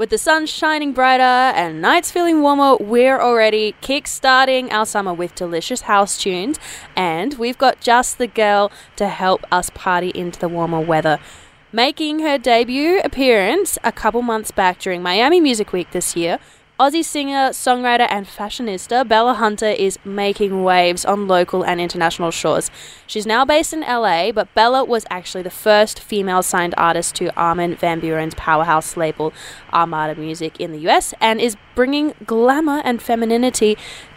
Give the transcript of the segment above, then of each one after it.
With the sun shining brighter and nights feeling warmer, we're already kick-starting our summer with delicious house tunes, and we've got just the girl to help us party into the warmer weather. Making her debut appearance a couple months back during Miami Music Week this year, Aussie singer, songwriter, and fashionista Bella Hunter is making waves on local and international shores. She's now based in LA, but Bella was actually the first female signed artist to Armin Van Buuren's powerhouse label Armada Music in the US and is bringing glamour and femininity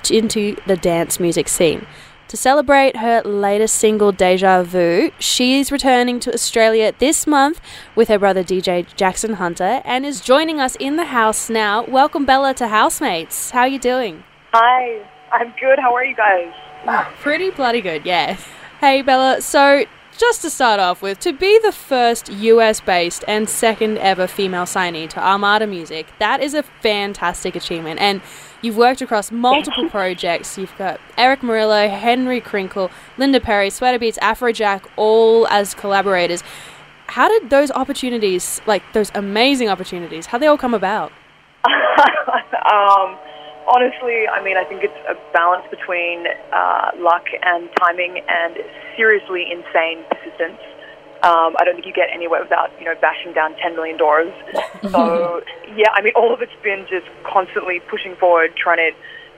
into the dance music scene. To celebrate her latest single, Deja Vu, she's returning to Australia this month with her brother DJ Jackson Hunter and is joining us in the house now. Welcome, Bella, to Housemates. How are you doing? Hi, I'm good. How are you guys? Pretty bloody good, yeah. Hey, Bella, so just to start off with, to be the first US based and second ever female signee to Armada Music, that is a fantastic achievement. And You've worked across multiple projects. You've got Erick Morillo, Henry Krinkle, Linda Perry, Sweater Beats, Afrojack, all as collaborators. How did those opportunities, like those amazing opportunities, how they all come about? um, honestly, I mean, I think it's a balance between uh, luck and timing and seriously insane persistence. Um, I don't think you get anywhere without, you know, bashing down 10 million doors. so, yeah, I mean, all of it's been just constantly pushing forward, trying to,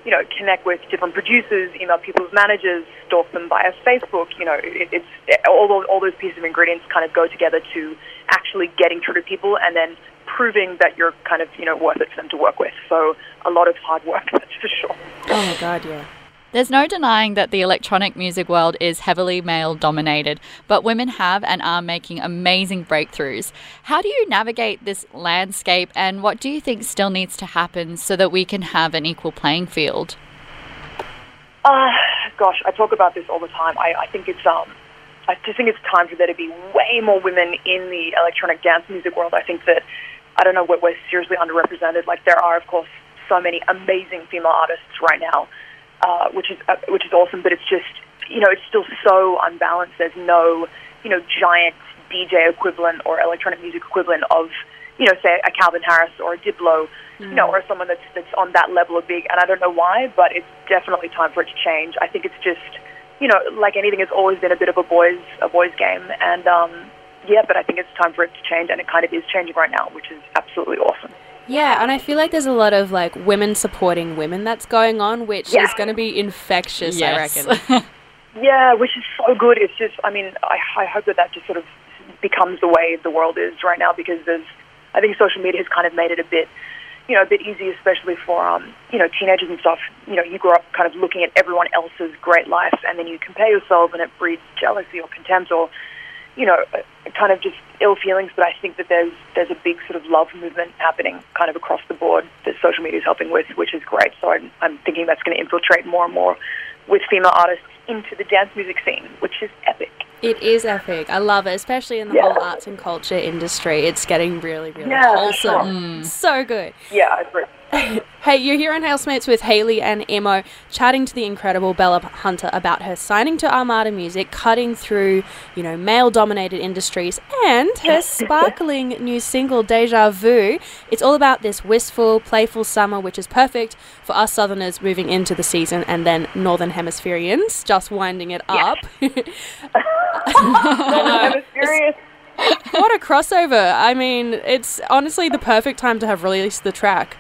you know, connect with different producers, email people's managers, stalk them via Facebook. You know, it, it's it, all, those, all those pieces of ingredients kind of go together to actually getting through to people and then proving that you're kind of, you know, worth it for them to work with. So a lot of hard work, that's for sure. Oh, my God, yeah. There's no denying that the electronic music world is heavily male dominated, but women have and are making amazing breakthroughs. How do you navigate this landscape and what do you think still needs to happen so that we can have an equal playing field? Uh, gosh, I talk about this all the time. I, I think it's um, I just think it's time for there to be way more women in the electronic dance music world. I think that I don't know we're, we're seriously underrepresented. Like there are, of course, so many amazing female artists right now uh, which is uh, which is awesome. But it's just you know it's still so unbalanced. There's no you know giant DJ equivalent or electronic music equivalent of you know say a Calvin Harris or a Diplo, mm. you know, mm. or someone that's that's on that level of big. And I don't know why, but it's definitely time for it to change. I think it's just you know like anything, it's always been a bit of a boys a boys game, and um, yeah, but I think it's time for it to change, and it kind of is changing right now, which is absolutely awesome. Yeah, and I feel like there's a lot of like women supporting women that's going on, which yeah. is going to be infectious. Yes. I reckon. yeah, which is so good. It's just, I mean, I, I hope that that just sort of becomes the way the world is right now because there's, I think social media has kind of made it a bit, you know, a bit easy, especially for um, you know, teenagers and stuff. You know, you grow up kind of looking at everyone else's great life, and then you compare yourself, and it breeds jealousy or contempt or you know, kind of just ill feelings, but I think that there's there's a big sort of love movement happening kind of across the board that social media is helping with, which is great. So I'm, I'm thinking that's going to infiltrate more and more with female artists into the dance music scene, which is epic. It is epic. I love it, especially in the yeah. whole arts and culture industry. It's getting really, really yeah, wholesome. Sure. Mm. So good. Yeah, I agree. hey, you're here on Housemates with Hayley and Imo, chatting to the incredible Bella Hunter about her signing to Armada Music, cutting through, you know, male-dominated industries, and her sparkling new single Deja Vu. It's all about this wistful, playful summer, which is perfect for us Southerners moving into the season, and then Northern Hemispherians just winding it up. What a crossover! I mean, it's honestly the perfect time to have released the track.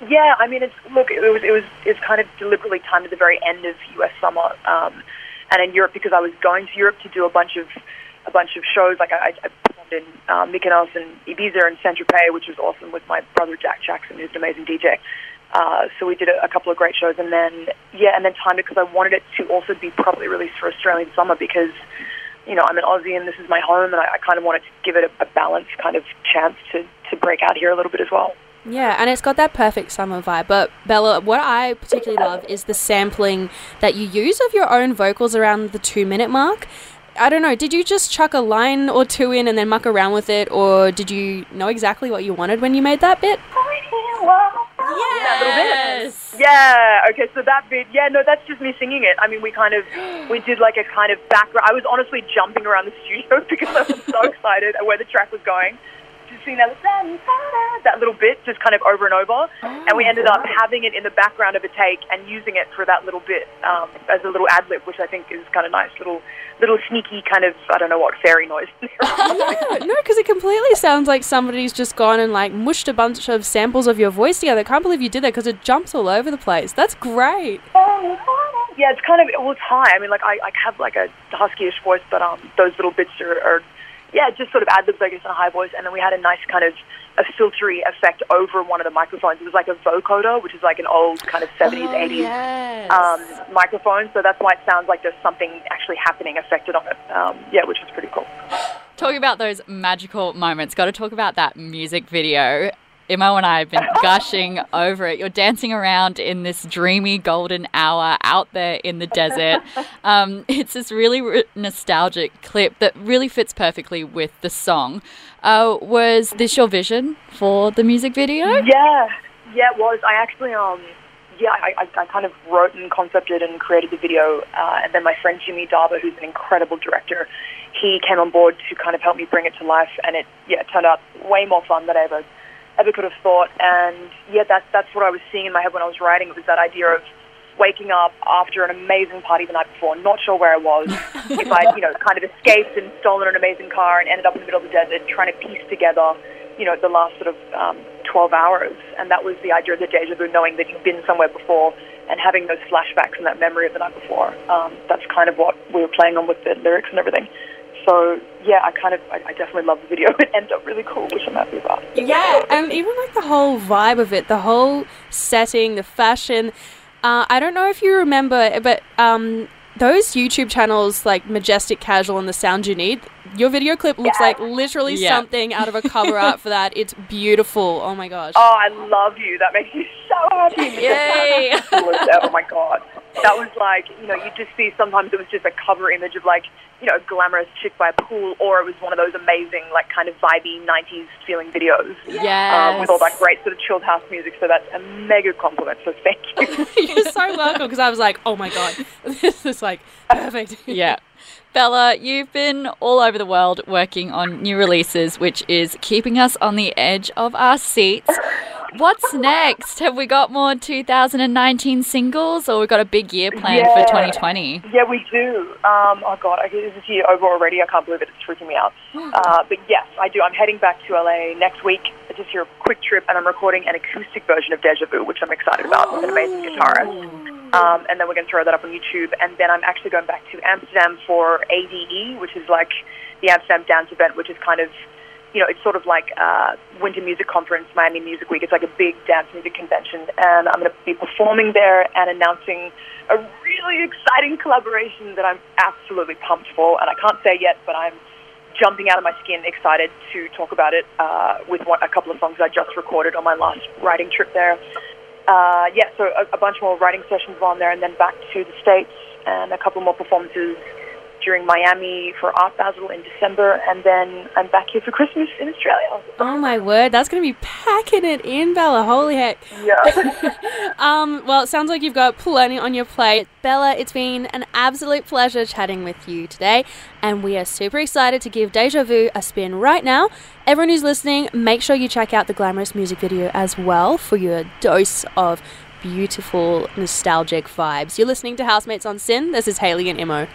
Yeah, I mean, it's look, it was it was it's kind of deliberately timed at the very end of U.S. summer, um, and in Europe because I was going to Europe to do a bunch of a bunch of shows. Like I, I performed in um, Mykonos and Ibiza and Saint Tropez, which was awesome with my brother Jack Jackson, who's an amazing DJ. Uh, so we did a, a couple of great shows, and then yeah, and then timed it because I wanted it to also be properly released for Australian summer because you know I'm an Aussie and this is my home, and I, I kind of wanted to give it a, a balanced kind of chance to to break out here a little bit as well. Yeah, and it's got that perfect summer vibe. But Bella, what I particularly love is the sampling that you use of your own vocals around the two minute mark. I don't know, did you just chuck a line or two in and then muck around with it, or did you know exactly what you wanted when you made that bit? Yes. Yeah. Okay. So that bit. Yeah. No, that's just me singing it. I mean, we kind of we did like a kind of background. I was honestly jumping around the studio because I was so excited at where the track was going singing that, that little bit just kind of over and over. and we ended up having it in the background of a take and using it for that little bit um, as a little ad lib, which I think is kind of nice, little little sneaky kind of I don't know what fairy noise. Yeah, no, because it completely sounds like somebody's just gone and like mushed a bunch of samples of your voice together. I can't believe you did that because it jumps all over the place. That's great. yeah, it's kind of well, it's high. I mean, like I, I have like a huskyish voice, but um, those little bits are, are yeah, just sort of ad libs, I guess, in a high voice. And then we had a nice kind of a filtery effect over one of the microphones. It was like a vocoder, which is like an old kind of 70s, 80s yes. um, microphone. So that's why it sounds like there's something actually happening affected on it. Um, yeah, which is pretty cool. Talking about those magical moments, got to talk about that music video. Imo and I have been gushing over it. You're dancing around in this dreamy golden hour out there in the desert. Um, it's this really re- nostalgic clip that really fits perfectly with the song. Uh, was this your vision for the music video? Yeah, yeah, it was. I actually, um, yeah, I, I, kind of wrote and concepted and created the video, uh, and then my friend Jimmy Darber, who's an incredible director, he came on board to kind of help me bring it to life, and it, yeah, it turned out way more fun than I ever, ever could have thought. And yeah, that's that's what I was seeing in my head when I was writing. It was that idea of waking up after an amazing party the night before, not sure where I was, if I, you know, kind of escaped and stolen an amazing car and ended up in the middle of the desert, trying to piece together, you know, the last sort of um, 12 hours. And that was the idea of the deja vu, knowing that you've been somewhere before and having those flashbacks and that memory of the night before. Um, that's kind of what we were playing on with the lyrics and everything. So yeah, I kind of, I, I definitely love the video. It ended up really cool, which I'm happy about. Yeah, and even like the whole vibe of it, the whole setting, the fashion. Uh, I don't know if you remember, but um, those YouTube channels like Majestic Casual and The Sound You Need, your video clip looks Yeah. like literally Yeah. something out of a cover art for that. It's beautiful. Oh my gosh. Oh, I love you. That makes me so happy. Yay. oh my god. That was like, you know, you'd just see sometimes it was just a cover image of like, you know, a glamorous chick by a pool, or it was one of those amazing, like, kind of vibey 90s feeling videos Yes. um, with all that great sort of chilled house music. So that's a mega compliment. So thank you. You're so welcome because I was like, oh my god, this is like perfect. yeah. Bella, you've been all over the world working on new releases, which is keeping us on the edge of our seats. What's next? Have we got more 2019 singles or we've got a big year planned for 2020? Yeah, we do. Um, oh god, I this is year over already. I can't believe it. It's freaking me out. Uh, but yes, I do. I'm heading back to LA next week. Just here a quick trip, and I'm recording an acoustic version of Deja Vu, which I'm excited about with an amazing guitarist. Um, and then we're going to throw that up on YouTube. And then I'm actually going back to Amsterdam for ADE, which is like the Amsterdam Dance Event, which is kind of you know, it's sort of like uh, Winter Music Conference, Miami Music Week. It's like a big dance music convention, and I'm going to be performing there and announcing a really exciting collaboration that I'm absolutely pumped for. And I can't say yet, but I'm jumping out of my skin, excited to talk about it uh, with one, a couple of songs I just recorded on my last writing trip there. Uh, yeah, so a, a bunch more writing sessions on there, and then back to the States and a couple more performances during Miami for Art Basel in December, and then I'm back here for Christmas in Australia. Oh my word, that's gonna be packing it in, Bella. Holy heck. Yeah. Um, well, it sounds like you've got plenty on your plate. Bella, it's been an absolute pleasure chatting with you today, and we are super excited to give Deja Vu a spin right now. Everyone who's listening, make sure you check out the glamorous music video as well for your dose of beautiful, nostalgic vibes. You're listening to Housemates on SYN. This is Hayley and Imo.